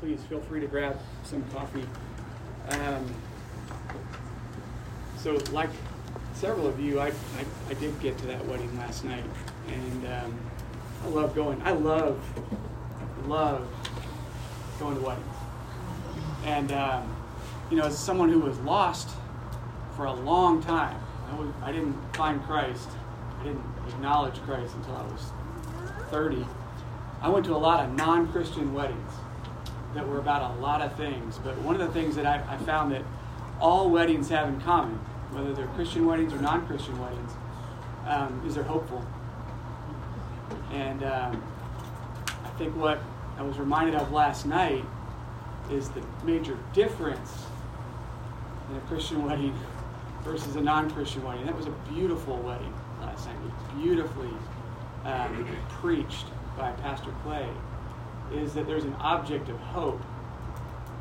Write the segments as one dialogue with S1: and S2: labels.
S1: please feel free to grab some coffee. Um, so, like several of you, I, I, I, did get to that wedding last night, and um, I love going. I love, love going to weddings. And, um, you know, as someone who was lost for a long time, I, was, I didn't find Christ, I didn't acknowledge Christ until I was 30. I went to a lot of non Christian weddings that were about a lot of things. But one of the things that I, I found that all weddings have in common, whether they're Christian weddings or non Christian weddings, um, is they're hopeful. And um, I think what I was reminded of last night is the major difference in a Christian wedding versus a non Christian wedding. That was a beautiful wedding last night. It was beautifully um, preached by Pastor Clay is that there's an object of hope,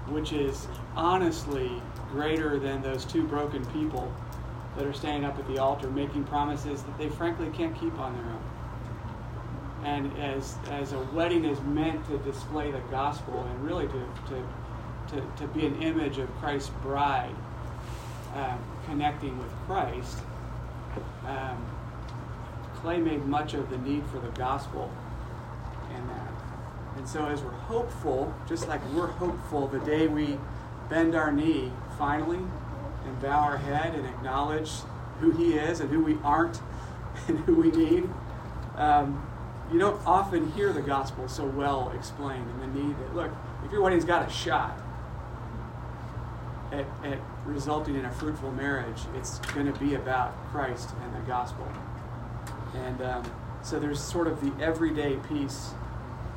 S1: which is honestly greater than those two broken people that are standing up at the altar making promises that they frankly can't keep on their own. And as, as a wedding is meant to display the gospel and really to, to, to, to be an image of Christ's bride um, connecting with Christ, um, Clay made much of the need for the gospel. And so, as we're hopeful, just like we're hopeful the day we bend our knee finally and bow our head and acknowledge who He is and who we aren't and who we need, um, you don't often hear the gospel so well explained and the need that, look, if your wedding's got a shot at, at resulting in a fruitful marriage, it's going to be about Christ and the gospel. And um, so there's sort of the everyday piece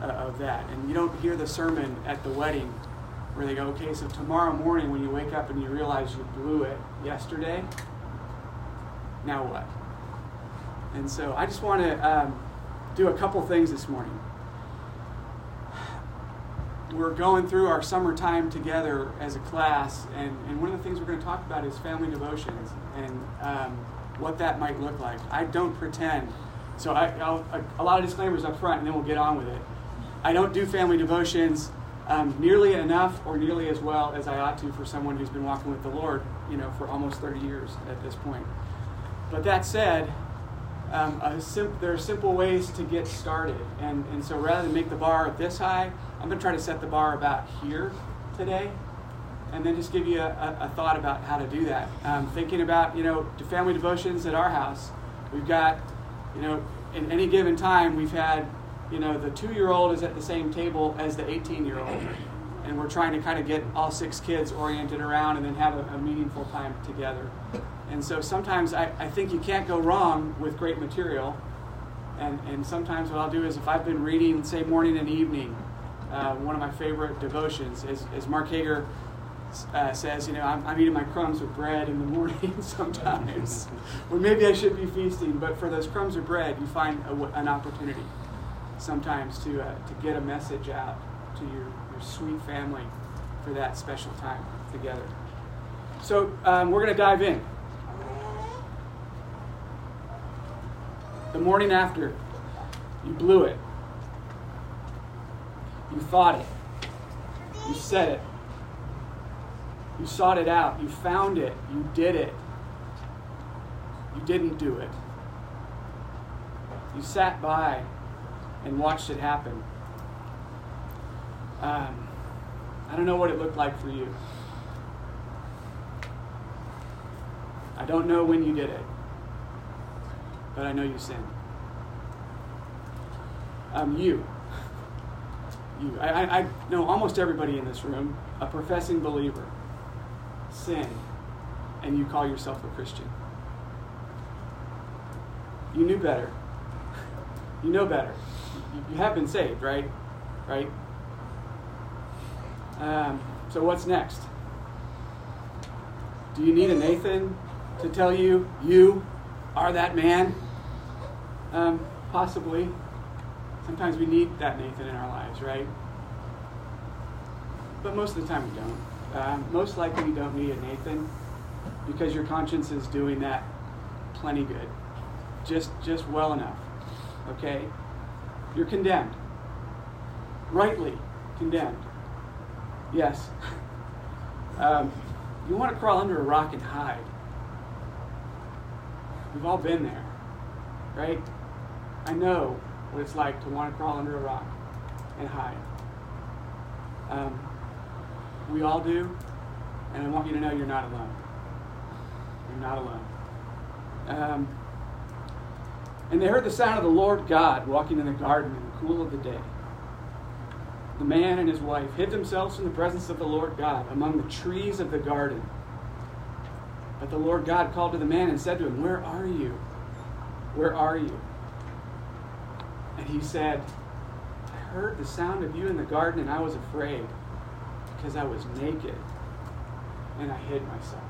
S1: uh, of that. And you don't hear the sermon at the wedding where they go, okay, so tomorrow morning when you wake up and you realize you blew it yesterday, now what? And so I just want to um, do a couple things this morning. We're going through our summertime together as a class, and, and one of the things we're going to talk about is family devotions and um, what that might look like. I don't pretend. So I, will a lot of disclaimers up front, and then we'll get on with it. I don't do family devotions um, nearly enough or nearly as well as I ought to for someone who's been walking with the Lord, you know, for almost 30 years at this point. But that said, um, sim- there are simple ways to get started. And, and so rather than make the bar this high, I'm going to try to set the bar about here today and then just give you a, a, a thought about how to do that. Um, thinking about, you know, family devotions at our house, we've got, you know, in any given time, we've had you know, the two year old is at the same table as the 18 year old. And we're trying to kind of get all six kids oriented around and then have a, a meaningful time together. And so sometimes I, I think you can't go wrong with great material. And, and sometimes what I'll do is if I've been reading, say, morning and evening, uh, one of my favorite devotions is, is Mark Hager uh, says, you know, I'm, I'm, eating my crumbs with bread in the morning sometimes. or maybe I should be feasting, but for those crumbs of bread, you find a, an opportunity sometimes to, uh, to get a message out to your, your sweet family for that special time together. So um, we're going to dive in. The morning after, you blew it. You thought it. You said it. You sought it out. You found it. You did it. You didn't do it. You sat by and watched it happen. Um, I don't know what it looked like for you. I don't know when you did it, but I know you sinned. Um, you, you, I, I know almost everybody in this room, a professing believer, sin, and you call yourself a Christian. You knew better. You know better you have been saved, right? Right? Um, so what's next? Do you need a Nathan to tell you you are that man? Um, possibly. Sometimes we need that Nathan in our lives, right? But most of the time we don't. Um, most likely you don't need a Nathan because your conscience is doing that plenty good, just just well enough. Okay, you're condemned. Rightly condemned. Yes. Um, you want to crawl under a rock and hide. We've all been there, right? I know what it's like to want to crawl under a rock and hide. Um, we all do, and I want you to know you're not alone. You're not alone. Um, and they heard the sound of the Lord God walking in the garden in the cool of the day. The man and his wife hid themselves from the presence of the Lord God among the trees of the garden. But the Lord God called to the man and said to him, Where are you? Where are you? And he said, I heard the sound of you in the garden and I was afraid because I was naked and I hid myself.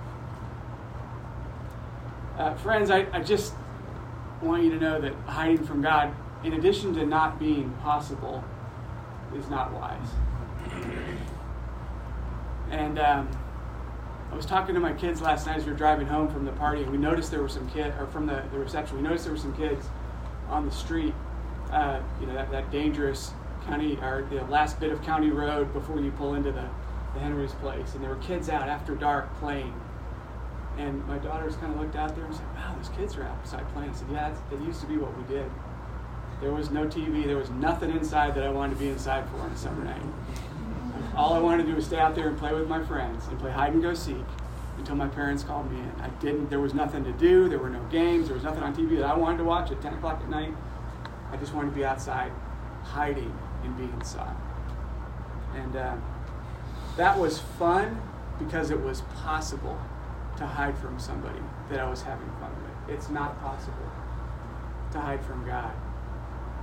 S1: Uh, friends, I, I just want you to know that hiding from God, in addition to not being possible, is not wise. And um, I was talking to my kids last night as we were driving home from the party, and we noticed there were some kids, or from the, the reception, we noticed there were some kids on the street, uh, you know, that, that dangerous county, or the last bit of county road before you pull into the, the Henry's place. And there were kids out after dark playing. And my daughters kind of looked out there and said, wow, those kids are outside playing. I said, yeah, it used to be what we did. There was no TV. There was nothing inside that I wanted to be inside for on a summer night. All I wanted to do was stay out there and play with my friends and play hide and go seek until my parents called me in. I didn't. There was nothing to do. There were no games. There was nothing on TV that I wanted to watch at 10 o'clock at night. I just wanted to be outside, hiding and being sought. And uh, that was fun because it was possible to hide from somebody that I was having fun with. It's not possible to hide from God.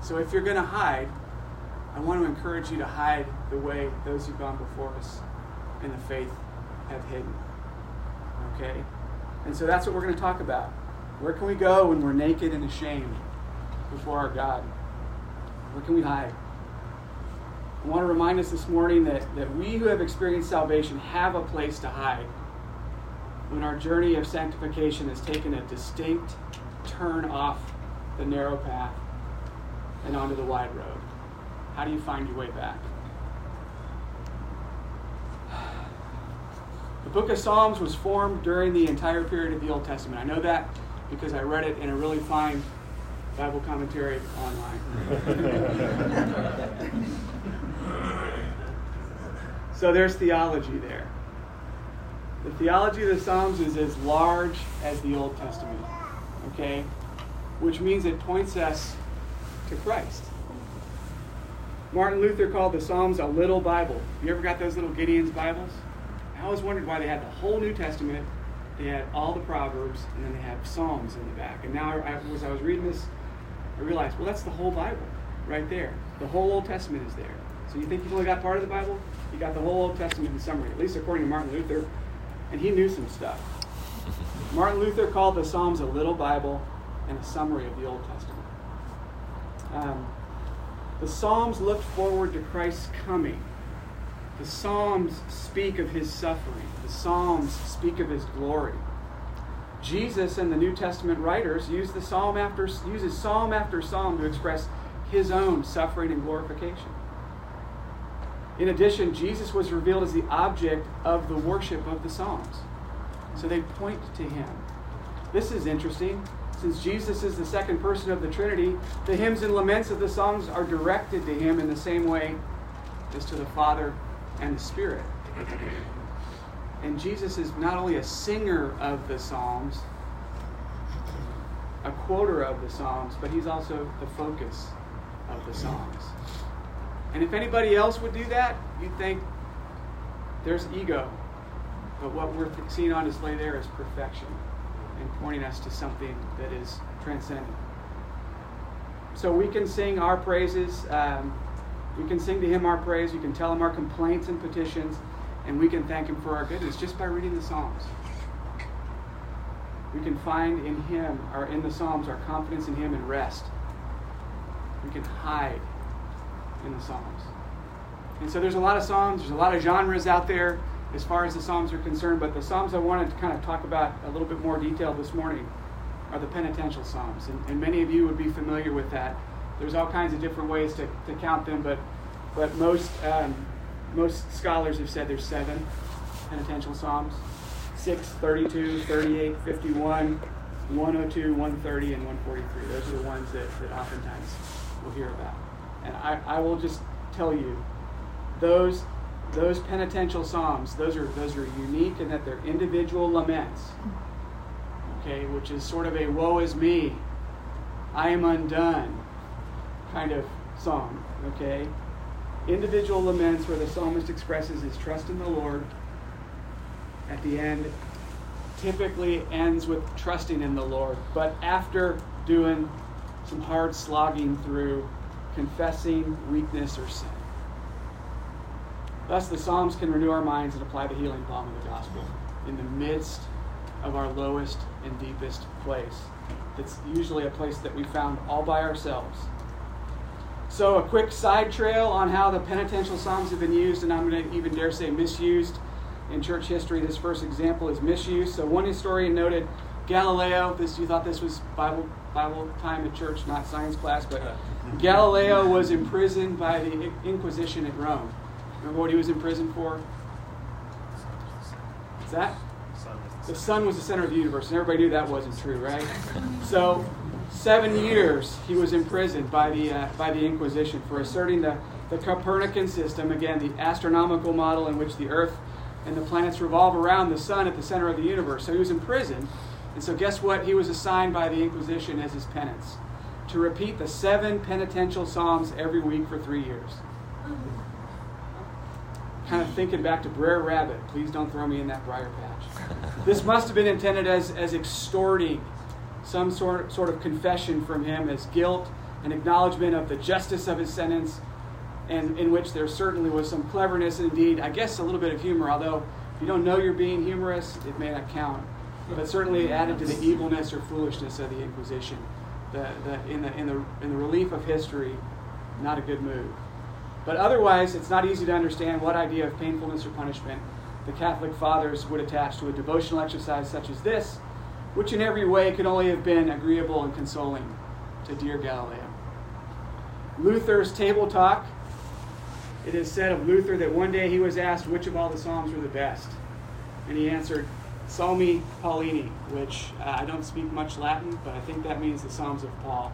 S1: So if you're going to hide, I want to encourage you to hide the way those who've gone before us in the faith have hidden. Okay? And so that's what we're going to talk about. Where can we go when we're naked and ashamed before our God? Where can we hide? I want to remind us this morning that, that we who have experienced salvation have a place to hide when our journey of sanctification has taken a distinct turn off the narrow path and onto the wide road? How do you find your way back? The book of Psalms was formed during the entire period of the Old Testament. I know that because I read it in a really fine Bible commentary online. so there's theology there. The theology of the Psalms is as large as the Old Testament, okay? Which means it points us to Christ. Martin Luther called the Psalms a little Bible. You ever got those little Gideon's Bibles? I always wondered why they had the whole New Testament, they had all the Proverbs, and then they have Psalms in the back. And now, I, as I was reading this, I realized, well, that's the whole Bible right there. The whole Old Testament is there. So you think you've only got part of the Bible? You got the whole Old Testament in summary, at least according to Martin Luther. And he knew some stuff. Martin Luther called the Psalms a little Bible and a summary of the Old Testament. Um, the Psalms look forward to Christ's coming. The Psalms speak of his suffering. The Psalms speak of his glory. Jesus and the New Testament writers use the psalm after uses psalm after psalm to express his own suffering and glorification. In addition, Jesus was revealed as the object of the worship of the psalms. So they point to him. This is interesting. Since Jesus is the second person of the Trinity, the hymns and laments of the Psalms are directed to him in the same way as to the Father and the Spirit. And Jesus is not only a singer of the Psalms, a quoter of the Psalms, but he's also the focus of the Psalms. And if anybody else would do that, you'd think there's ego. But what we're seeing on display there is perfection and pointing us to something that is transcendent. So we can sing our praises. Um, we can sing to Him our praise. We can tell Him our complaints and petitions. And we can thank Him for our goodness just by reading the Psalms. We can find in Him, or in the Psalms, our confidence in Him and rest. We can hide in the Psalms. And so there's a lot of Psalms, there's a lot of genres out there as far as the Psalms are concerned, but the Psalms I wanted to kind of talk about a little bit more detail this morning are the penitential Psalms. And, and many of you would be familiar with that. There's all kinds of different ways to, to count them, but, but most, um, most scholars have said there's seven penitential psalms 6, 32, 38, 51, 102, 130, and 143. Those are the ones that, that oftentimes we'll hear about. And I, I will just tell you, those those penitential psalms, those are those are unique in that they're individual laments. Okay, which is sort of a woe is me, I am undone kind of song. Okay? Individual laments where the psalmist expresses his trust in the Lord at the end typically ends with trusting in the Lord, but after doing some hard slogging through confessing weakness or sin. Thus, the Psalms can renew our minds and apply the healing balm of the gospel in the midst of our lowest and deepest place. It's usually a place that we found all by ourselves. So, a quick side trail on how the penitential Psalms have been used, and I'm going to even dare say misused in church history. This first example is misuse. So, one historian noted Galileo. This you thought this was Bible Bible time at church, not science class, but Galileo was imprisoned by the Inquisition at Rome. Remember what he was in prison for? Is that? The sun was the center of the universe, and everybody knew that wasn't true, right? So, seven years he was imprisoned by the uh, by the Inquisition for asserting the the Copernican system, again the astronomical model in which the Earth and the planets revolve around the sun at the center of the universe. So he was in prison, and so guess what? He was assigned by the Inquisition as his penance to repeat the seven penitential psalms every week for three years kind of thinking back to Brer Rabbit. Please don't throw me in that briar patch. this must have been intended as, as extorting some sort, sort of confession from him as guilt and acknowledgement of the justice of his sentence, and in which there certainly was some cleverness and indeed, I guess, a little bit of humor, although if you don't know you're being humorous, it may not count. But certainly it added to the evilness or foolishness of the Inquisition. The, the, in, the, in, the, in the relief of history, not a good move. But otherwise, it's not easy to understand what idea of painfulness or punishment the Catholic fathers would attach to a devotional exercise such as this, which in every way could only have been agreeable and consoling to dear Galileo. Luther's table talk. It is said of Luther that one day he was asked which of all the Psalms were the best. And he answered, Psalmi Paulini, which uh, I don't speak much Latin, but I think that means the Psalms of Paul.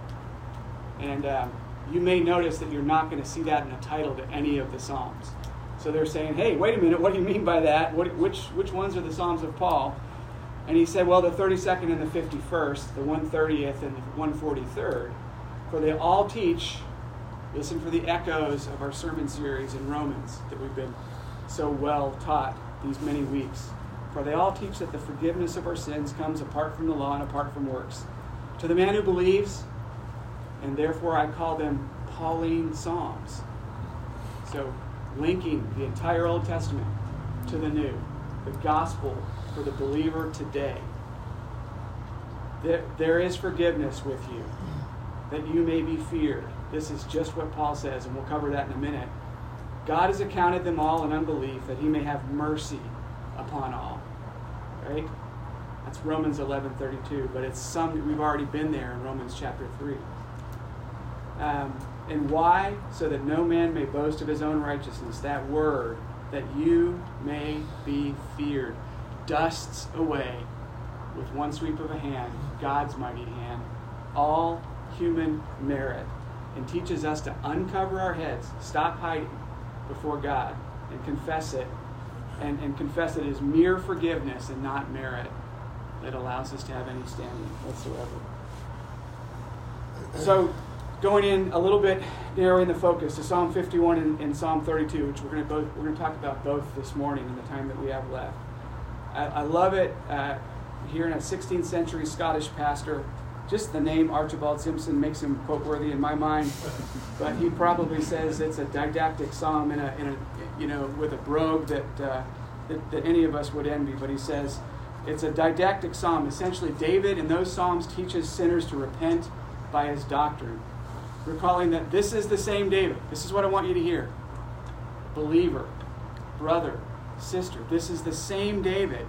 S1: And um, you may notice that you're not going to see that in a title to any of the Psalms. So they're saying, hey, wait a minute, what do you mean by that? What, which, which ones are the Psalms of Paul? And he said, well, the 32nd and the 51st, the 130th and the 143rd, for they all teach, listen for the echoes of our sermon series in Romans that we've been so well taught these many weeks. For they all teach that the forgiveness of our sins comes apart from the law and apart from works. To the man who believes, and therefore I call them Pauline Psalms. So, linking the entire Old Testament to the New, the gospel for the believer today. There, there is forgiveness with you, that you may be feared. This is just what Paul says, and we'll cover that in a minute. God has accounted them all in unbelief, that he may have mercy upon all. Right? That's Romans 11:32, but it's some we've already been there in Romans chapter 3. Um, and why? So that no man may boast of his own righteousness. That word, that you may be feared, dusts away with one sweep of a hand, God's mighty hand, all human merit, and teaches us to uncover our heads, stop hiding before God, and confess it, and, and confess it as mere forgiveness and not merit that allows us to have any standing whatsoever. So, going in a little bit narrowing the focus to Psalm 51 and, and Psalm 32, which we're going to both we're going to talk about both this morning in the time that we have left. I, I love it. Uh, hearing a 16th century Scottish pastor, just the name Archibald Simpson makes him quote worthy in my mind, but he probably says it's a didactic psalm in a, in a you know with a brogue that, uh, that that any of us would envy. But he says it's a didactic psalm. Essentially, David in those psalms teaches sinners to repent by his doctrine recalling that this is the same David. This is what I want you to hear. Believer, brother, sister, this is the same David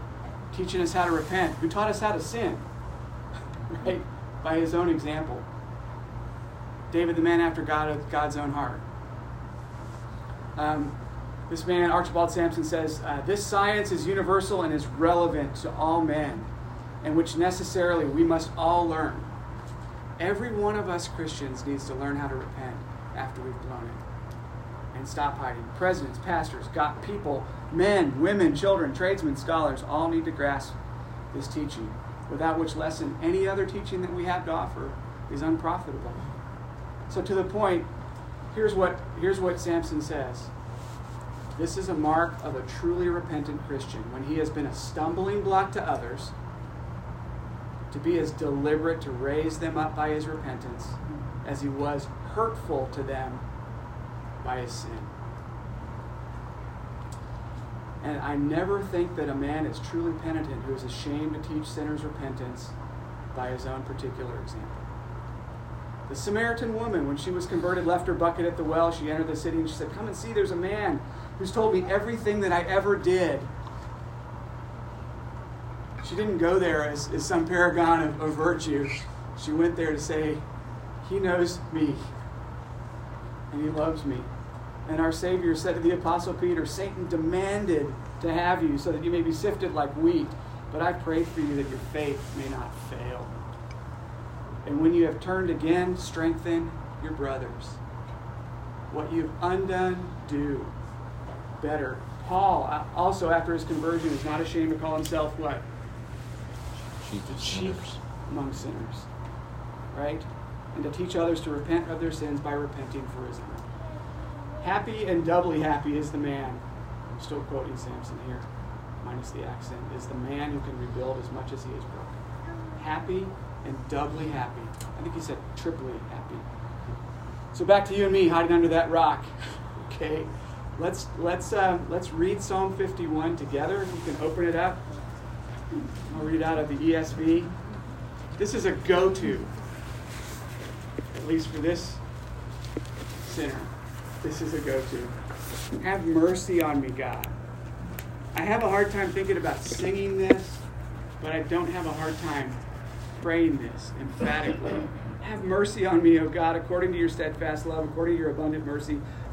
S1: teaching us how to repent, who taught us how to sin, right? By his own example. David, the man after God, God's own heart. Um, This man, Archibald Sampson, says uh, this science is universal and is relevant to all men, and which necessarily we must all learn. Every one of us Christians needs to learn how to repent after we've blown it and stop hiding. Presidents, pastors, God, people, men, women, children, tradesmen, scholars all need to grasp this teaching, without which lesson any other teaching that we have to offer is unprofitable. So, to the point, here's what, here's what Sampson says. This is a mark of a truly repentant Christian when he has been a stumbling block to others, to be as deliberate to raise them up by his repentance as he was hurtful to them by his sin. And I never think that a man is truly penitent who is ashamed to teach sinners repentance by his own particular example. The Samaritan woman, when she was converted, left her bucket at the well. She entered the city and she said, Come and see, there's a man who's told me everything that I ever did. She didn't go there as, as some paragon of, of virtue. She went there to say, He knows me and He loves me. And our Savior said to the Apostle Peter, Satan demanded to have you so that you may be sifted like wheat, but I pray for you that your faith may not fail. And when you have turned again, strengthen your brothers. What you've undone, do better. Paul, uh, also after his conversion, is not ashamed to call himself what?
S2: Chief,
S1: Chief among sinners. Right? And to teach others to repent of their sins by repenting for his own. Happy and doubly happy is the man. I'm still quoting Samson here, minus the accent. Is the man who can rebuild as much as he is broken. Happy and doubly happy. I think he said triply happy. So back to you and me hiding under that rock. okay, let's let's uh, let's read Psalm 51 together. You can open it up. I'll read out of the ESV. This is a go-to, at least for this sinner. This is a go to. Have mercy on me, God. I have a hard time thinking about singing this, but I don't have a hard time praying this emphatically. Have mercy on me, O God, according to your steadfast love, according to your abundant mercy.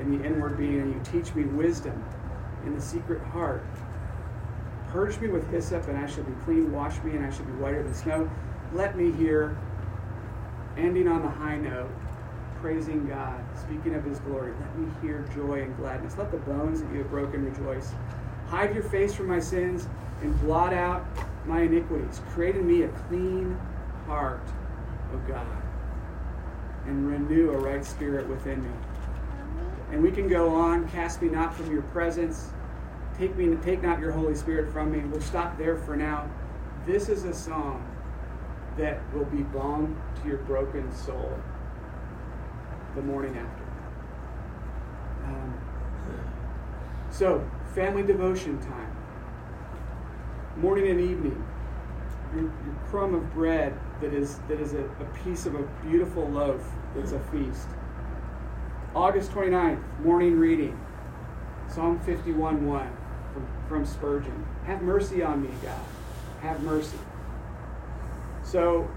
S1: in the inward being, and you teach me wisdom in the secret heart. Purge me with hyssop, and I shall be clean. Wash me, and I shall be whiter than snow. Let me hear, ending on the high note, praising God, speaking of his glory. Let me hear joy and gladness. Let the bones that you have broken rejoice. Hide your face from my sins and blot out my iniquities. Create in me a clean heart, O God, and renew a right spirit within me. And we can go on, cast me not from your presence. Take me take not your Holy Spirit from me. We'll stop there for now. This is a song that will be balm to your broken soul the morning after. Um, so, family devotion time. Morning and evening. Your, your, crumb of bread that is, that is a, a piece of a beautiful loaf that's a feast. August 29th, morning reading. Psalm 51 1 from, from Spurgeon. Have mercy on me, God. Have mercy. So,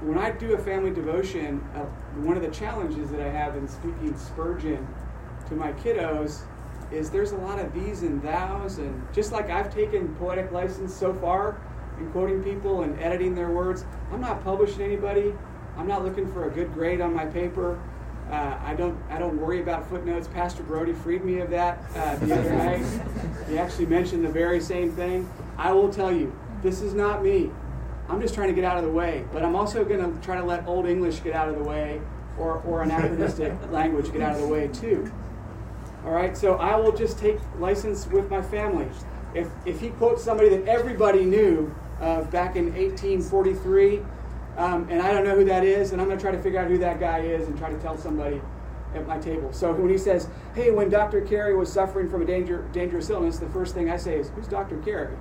S1: when I do a family devotion, uh, one of the challenges that I have in speaking Spurgeon to my kiddos is there's a lot of these and thous, and just like I've taken poetic license so far in quoting people and editing their words, I'm not publishing anybody. I'm not looking for a good grade on my paper. Uh, I don't I don't worry about footnotes. Pastor Brody freed me of that uh, the other night. He actually mentioned the very same thing. I will tell you, this is not me. I'm just trying to get out of the way. But I'm also going to try to let Old English get out of the way or, or anachronistic language get out of the way too. All right, so I will just take license with my family. If, if he quotes somebody that everybody knew uh, back in 1843, um, and I don't know who that is, and I'm going to try to figure out who that guy is and try to tell somebody at my table. So when he says, "Hey, when Dr. Carey was suffering from a danger, dangerous illness," the first thing I say is, "Who's Dr. Carey?"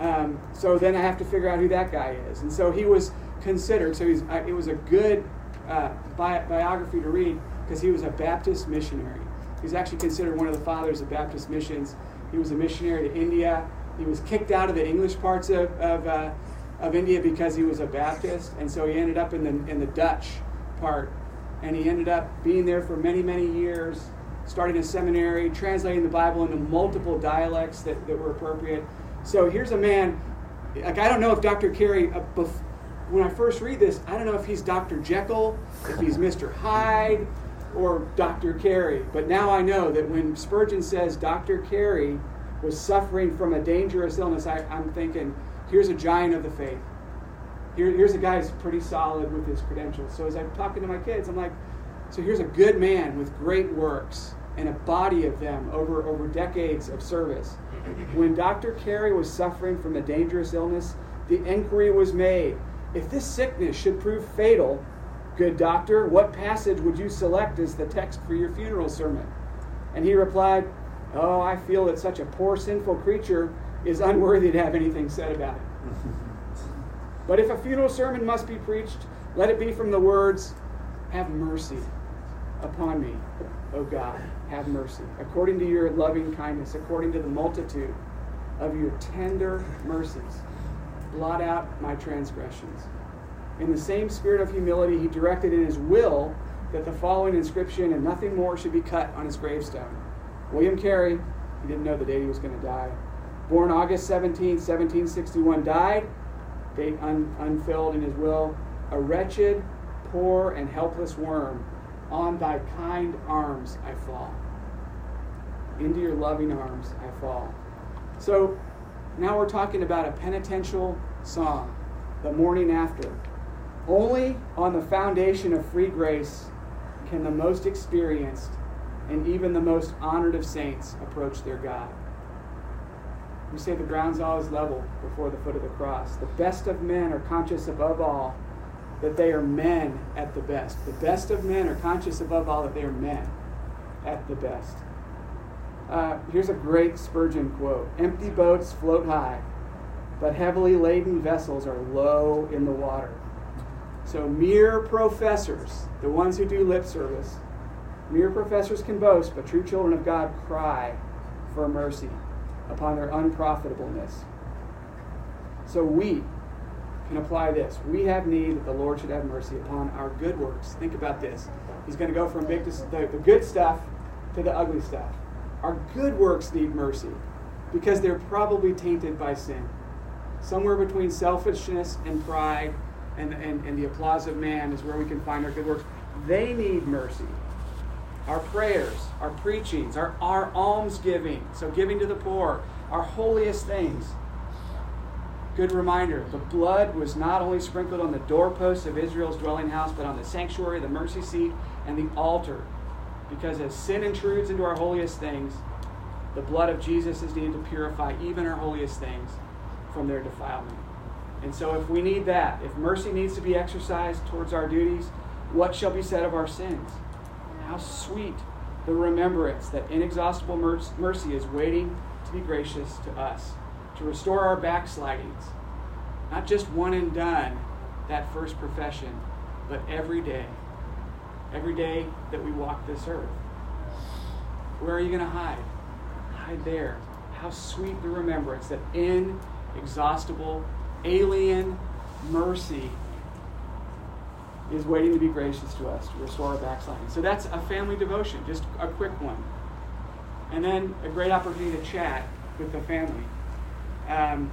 S1: Um, so then I have to figure out who that guy is. And so he was considered. So he's, uh, it was a good uh, bi- biography to read because he was a Baptist missionary. He's actually considered one of the fathers of Baptist missions. He was a missionary to India. He was kicked out of the English parts of, of, uh, of India because he was a Baptist, and so he ended up in the, in the Dutch part. And he ended up being there for many, many years, starting a seminary, translating the Bible into multiple dialects that, that were appropriate. So here's a man, like, I don't know if Dr. Carey, uh, bef- when I first read this, I don't know if he's Dr. Jekyll, if he's Mr. Hyde, or Dr. Carey. But now I know that when Spurgeon says Dr. Carey was suffering from a dangerous illness, I, am thinking, here's a giant of the faith. Here, here's a guy who's pretty solid with his credentials. So as I'm talking to my kids, I'm like, so here's a good man with great works and a body of them over, over decades of service. When Dr. Carey was suffering from a dangerous illness, the inquiry was made if this sickness should prove fatal, good doctor, what passage would you select as the text for your funeral sermon? And he replied, Oh, I feel that such a poor, sinful creature is unworthy to have anything said about it. but if a funeral sermon must be preached, let it be from the words, Have mercy upon me, O God, have mercy, according to your loving kindness, according to the multitude of your tender mercies. Blot out my transgressions. In the same spirit of humility, he directed in his will that the following inscription and nothing more should be cut on his gravestone William Carey, he didn't know the date he was going to die. Born August 17, 1761, died, date un, unfilled in his will, a wretched, poor, and helpless worm. On thy kind arms I fall. Into your loving arms I fall. So now we're talking about a penitential song, the morning after. Only on the foundation of free grace can the most experienced and even the most honored of saints approach their God. We say the ground's always level before the foot of the cross. The best of men are conscious above all that they are men at the best. The best of men are conscious above all that they are men at the best. Uh, here's a great Spurgeon quote Empty boats float high, but heavily laden vessels are low in the water. So, mere professors, the ones who do lip service, Mere professors can boast, but true children of God cry for mercy upon their unprofitableness. So we can apply this. We have need that the Lord should have mercy upon our good works. Think about this. He's going to go from big to the, the good stuff to the ugly stuff. Our good works need mercy because they're probably tainted by sin. Somewhere between selfishness and pride and, and, and the applause of man is where we can find our good works. They need mercy our prayers, our preachings, our, our almsgiving, so giving to the poor, our holiest things. Good reminder the blood was not only sprinkled on the doorposts of Israel's dwelling house, but on the sanctuary, the mercy seat, and the altar. Because as sin intrudes into our holiest things, the blood of Jesus is needed to purify even our holiest things from their defilement. And so, if we need that, if mercy needs to be exercised towards our duties, what shall be said of our sins? How sweet the remembrance that inexhaustible mercy is waiting to be gracious to us, to restore our backslidings. Not just one and done, that first profession, but every day. Every day that we walk this earth. Where are you going to hide? Hide there. How sweet the remembrance that inexhaustible, alien mercy is waiting to be gracious to us to restore our backsliding. So that's a family devotion, just a quick one. And then a great opportunity to chat with the family. Um,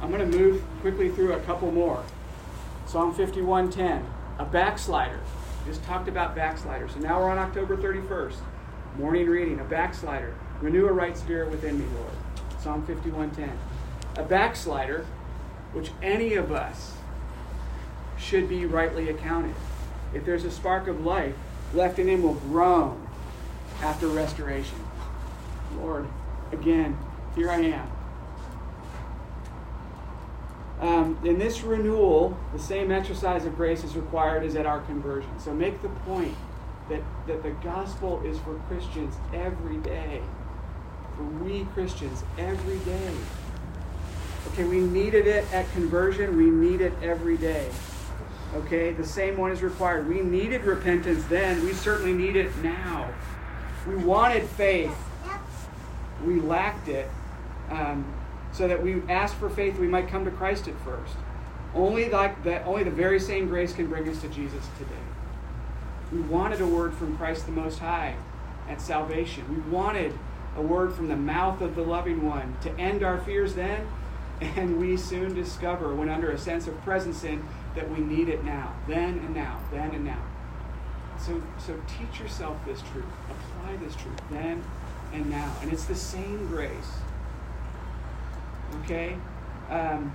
S1: I'm going to move quickly through a couple more. Psalm 51:10, a backslider. just talked about backsliders. So now we're on October 31st. Morning reading, a backslider. Renew a right spirit within me, Lord. Psalm 51:10. A backslider, which any of us should be rightly accounted. If there's a spark of life left in him, will groan after restoration. Lord, again, here I am. Um, in this renewal, the same exercise of grace is required as at our conversion. So make the point that, that the gospel is for Christians every day. For we Christians every day. Okay, we needed it at conversion, we need it every day. Okay, the same one is required. We needed repentance then, we certainly need it now. We wanted faith, we lacked it. Um, so that we ask for faith, we might come to Christ at first. Only like that, only the very same grace can bring us to Jesus today. We wanted a word from Christ the Most High at salvation. We wanted a word from the mouth of the loving one to end our fears then, and we soon discover, when under a sense of presence in, that we need it now, then and now, then and now. So, so teach yourself this truth, apply this truth then and now, and it's the same grace. Okay. Um,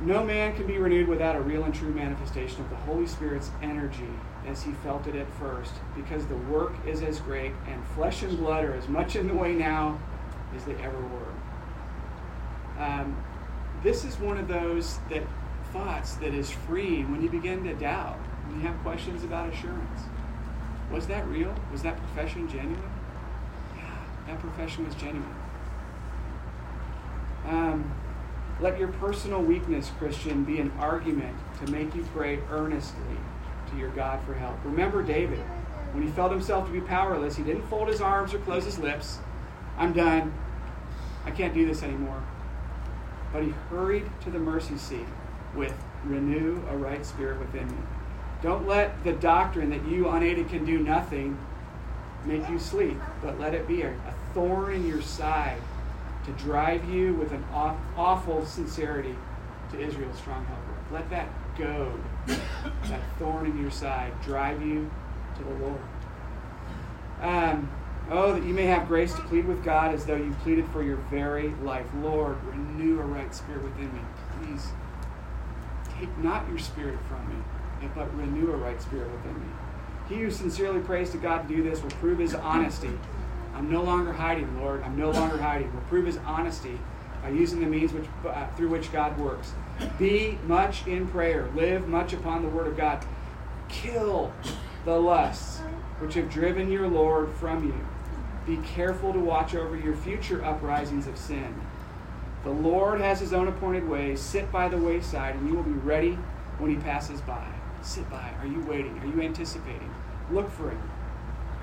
S1: no man can be renewed without a real and true manifestation of the Holy Spirit's energy as he felt it at first, because the work is as great, and flesh and blood are as much in the way now as they ever were. Um, this is one of those that thoughts that is free when you begin to doubt, when you have questions about assurance. Was that real? Was that profession genuine? Yeah, that profession was genuine. Um, let your personal weakness, Christian, be an argument to make you pray earnestly to your God for help. Remember David. When he felt himself to be powerless, he didn't fold his arms or close his lips. I'm done. I can't do this anymore. But he hurried to the mercy seat with renew a right spirit within me. Don't let the doctrine that you unaided can do nothing make you sleep, but let it be a, thorn in your side to drive you with an aw- awful sincerity to Israel's strong helper. Let that goad, that thorn in your side, drive you to the Lord. Um, oh, that you may have grace to plead with God as though you pleaded for your very life. Lord, renew a right spirit within me. Please take not your spirit from me, but renew a right spirit within me. He who sincerely prays to God to do this will prove his honesty I'm no longer hiding, Lord. I'm no longer hiding. We'll prove his honesty by using the means which, uh, through which God works. Be much in prayer. Live much upon the word of God. Kill the lusts which have driven your Lord from you. Be careful to watch over your future uprisings of sin. The Lord has his own appointed ways. Sit by the wayside, and you will be ready when he passes by. Sit by. Are you waiting? Are you anticipating? Look for him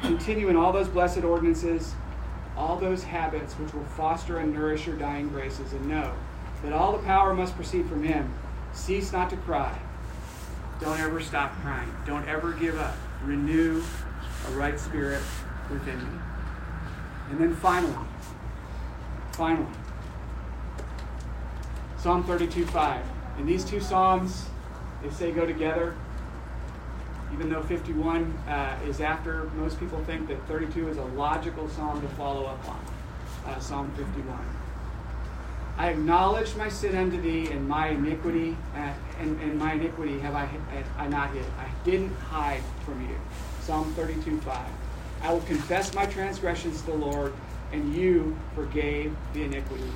S1: continue in all those blessed ordinances, all those habits which will foster and nourish your dying graces, and know that all the power must proceed from Him. Cease not to cry. Don't ever stop crying. Don't ever give up. Renew a right spirit within you. And then finally, finally, Psalm 32 5. And these two Psalms, they say go together even though 51 uh, is after, most people think that 32 is a logical psalm to follow up on. Uh, psalm 51. I acknowledge my sin unto thee, and my iniquity, uh, and, and my iniquity have I, I not hid. I didn't hide from you. Psalm 32 5. I will confess my transgressions to the Lord, and you forgave the iniquity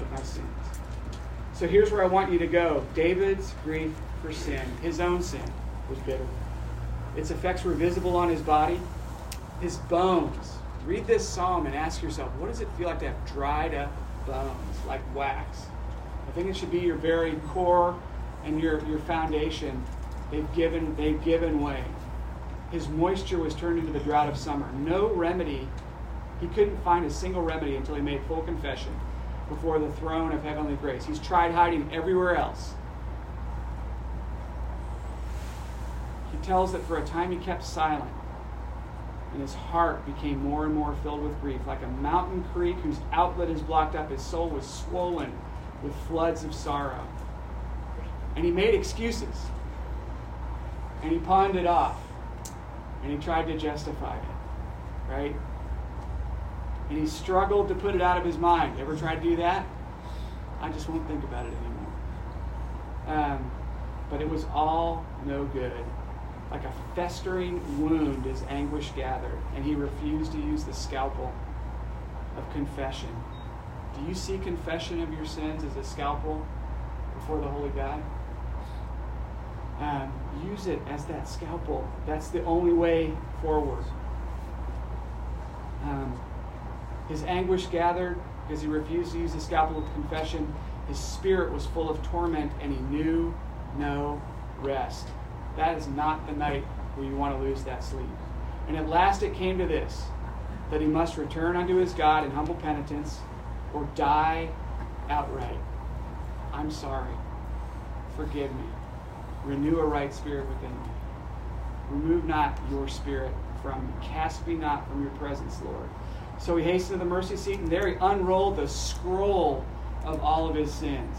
S1: of my sins. So here's where I want you to go. David's grief for sin, his own sin, was bitter. Its effects were visible on his body, his bones. Read this psalm and ask yourself, what does it feel like to have dried up bones, like wax? I think it should be your very core and your, your foundation. They've given, they've given way. His moisture was turned into the drought of summer. No remedy. He couldn't find a single remedy until he made full confession before the throne of heavenly grace. He's tried hiding everywhere else. He tells that for a time he kept silent, and his heart became more and more filled with grief. Like a mountain creek whose outlet is blocked up, his soul was swollen with floods of sorrow. And he made excuses, and he pawned it off, and he tried to justify it, right? And he struggled to put it out of his mind. Ever tried to do that? I just won't think about it anymore. Um, but it was all no good like a festering wound his anguish gathered, and he refused to use the scalpel of confession. Do you see confession of your sins as a scalpel before the Holy God? um, use it as that scalpel. That's the only way forward. Um, his anguish gathered because he refused to use the scalpel of confession. His spirit was full of torment and he knew no rest. That is not the night where you want to lose that sleep. And at last it came to this that he must return unto his God in humble penitence or die outright. I'm sorry. Forgive me. Renew a right spirit within me. Remove not your spirit from me. Cast me not from your presence, Lord. So he hastened to the mercy seat, and there he unrolled the scroll of all of his sins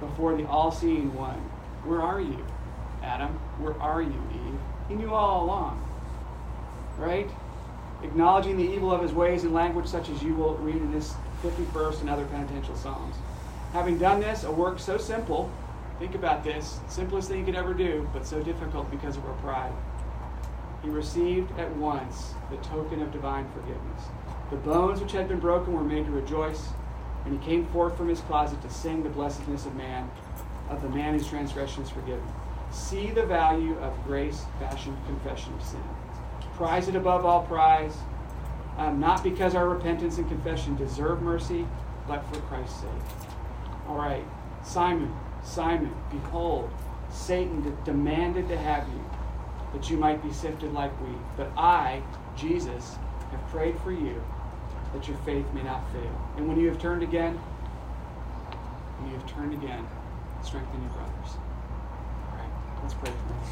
S1: before the all seeing one. Where are you, Adam? Where are you, Eve? He knew all along. Right? Acknowledging the evil of his ways in language such as you will read in this 51st and other penitential psalms. Having done this, a work so simple, think about this, simplest thing you could ever do, but so difficult because of our pride. He received at once the token of divine forgiveness. The bones which had been broken were made to rejoice, and he came forth from his closet to sing the blessedness of man, of the man whose transgression is forgiven. See the value of grace fashioned confession of sin. Prize it above all prize, um, not because our repentance and confession deserve mercy, but for Christ's sake. All right, Simon, Simon, behold, Satan de- demanded to have you, that you might be sifted like wheat. But I, Jesus, have prayed for you, that your faith may not fail. And when you have turned again, when you have turned again, strengthen your brothers. All right, let's pray, friends.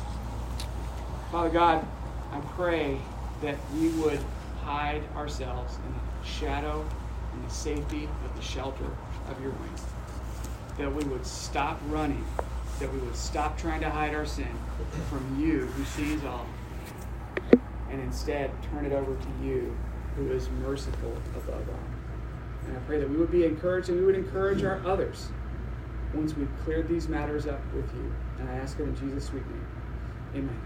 S1: Father God, I pray that we would hide ourselves in the shadow and the safety of the shelter of your wings that we would stop running, that we would stop trying to hide our sin from you who sees all, and instead turn it over to you who is merciful above all. And I pray that we would be encouraged and we would encourage our others once we've cleared these matters up with you. And I ask it in Jesus' sweet name. Amen.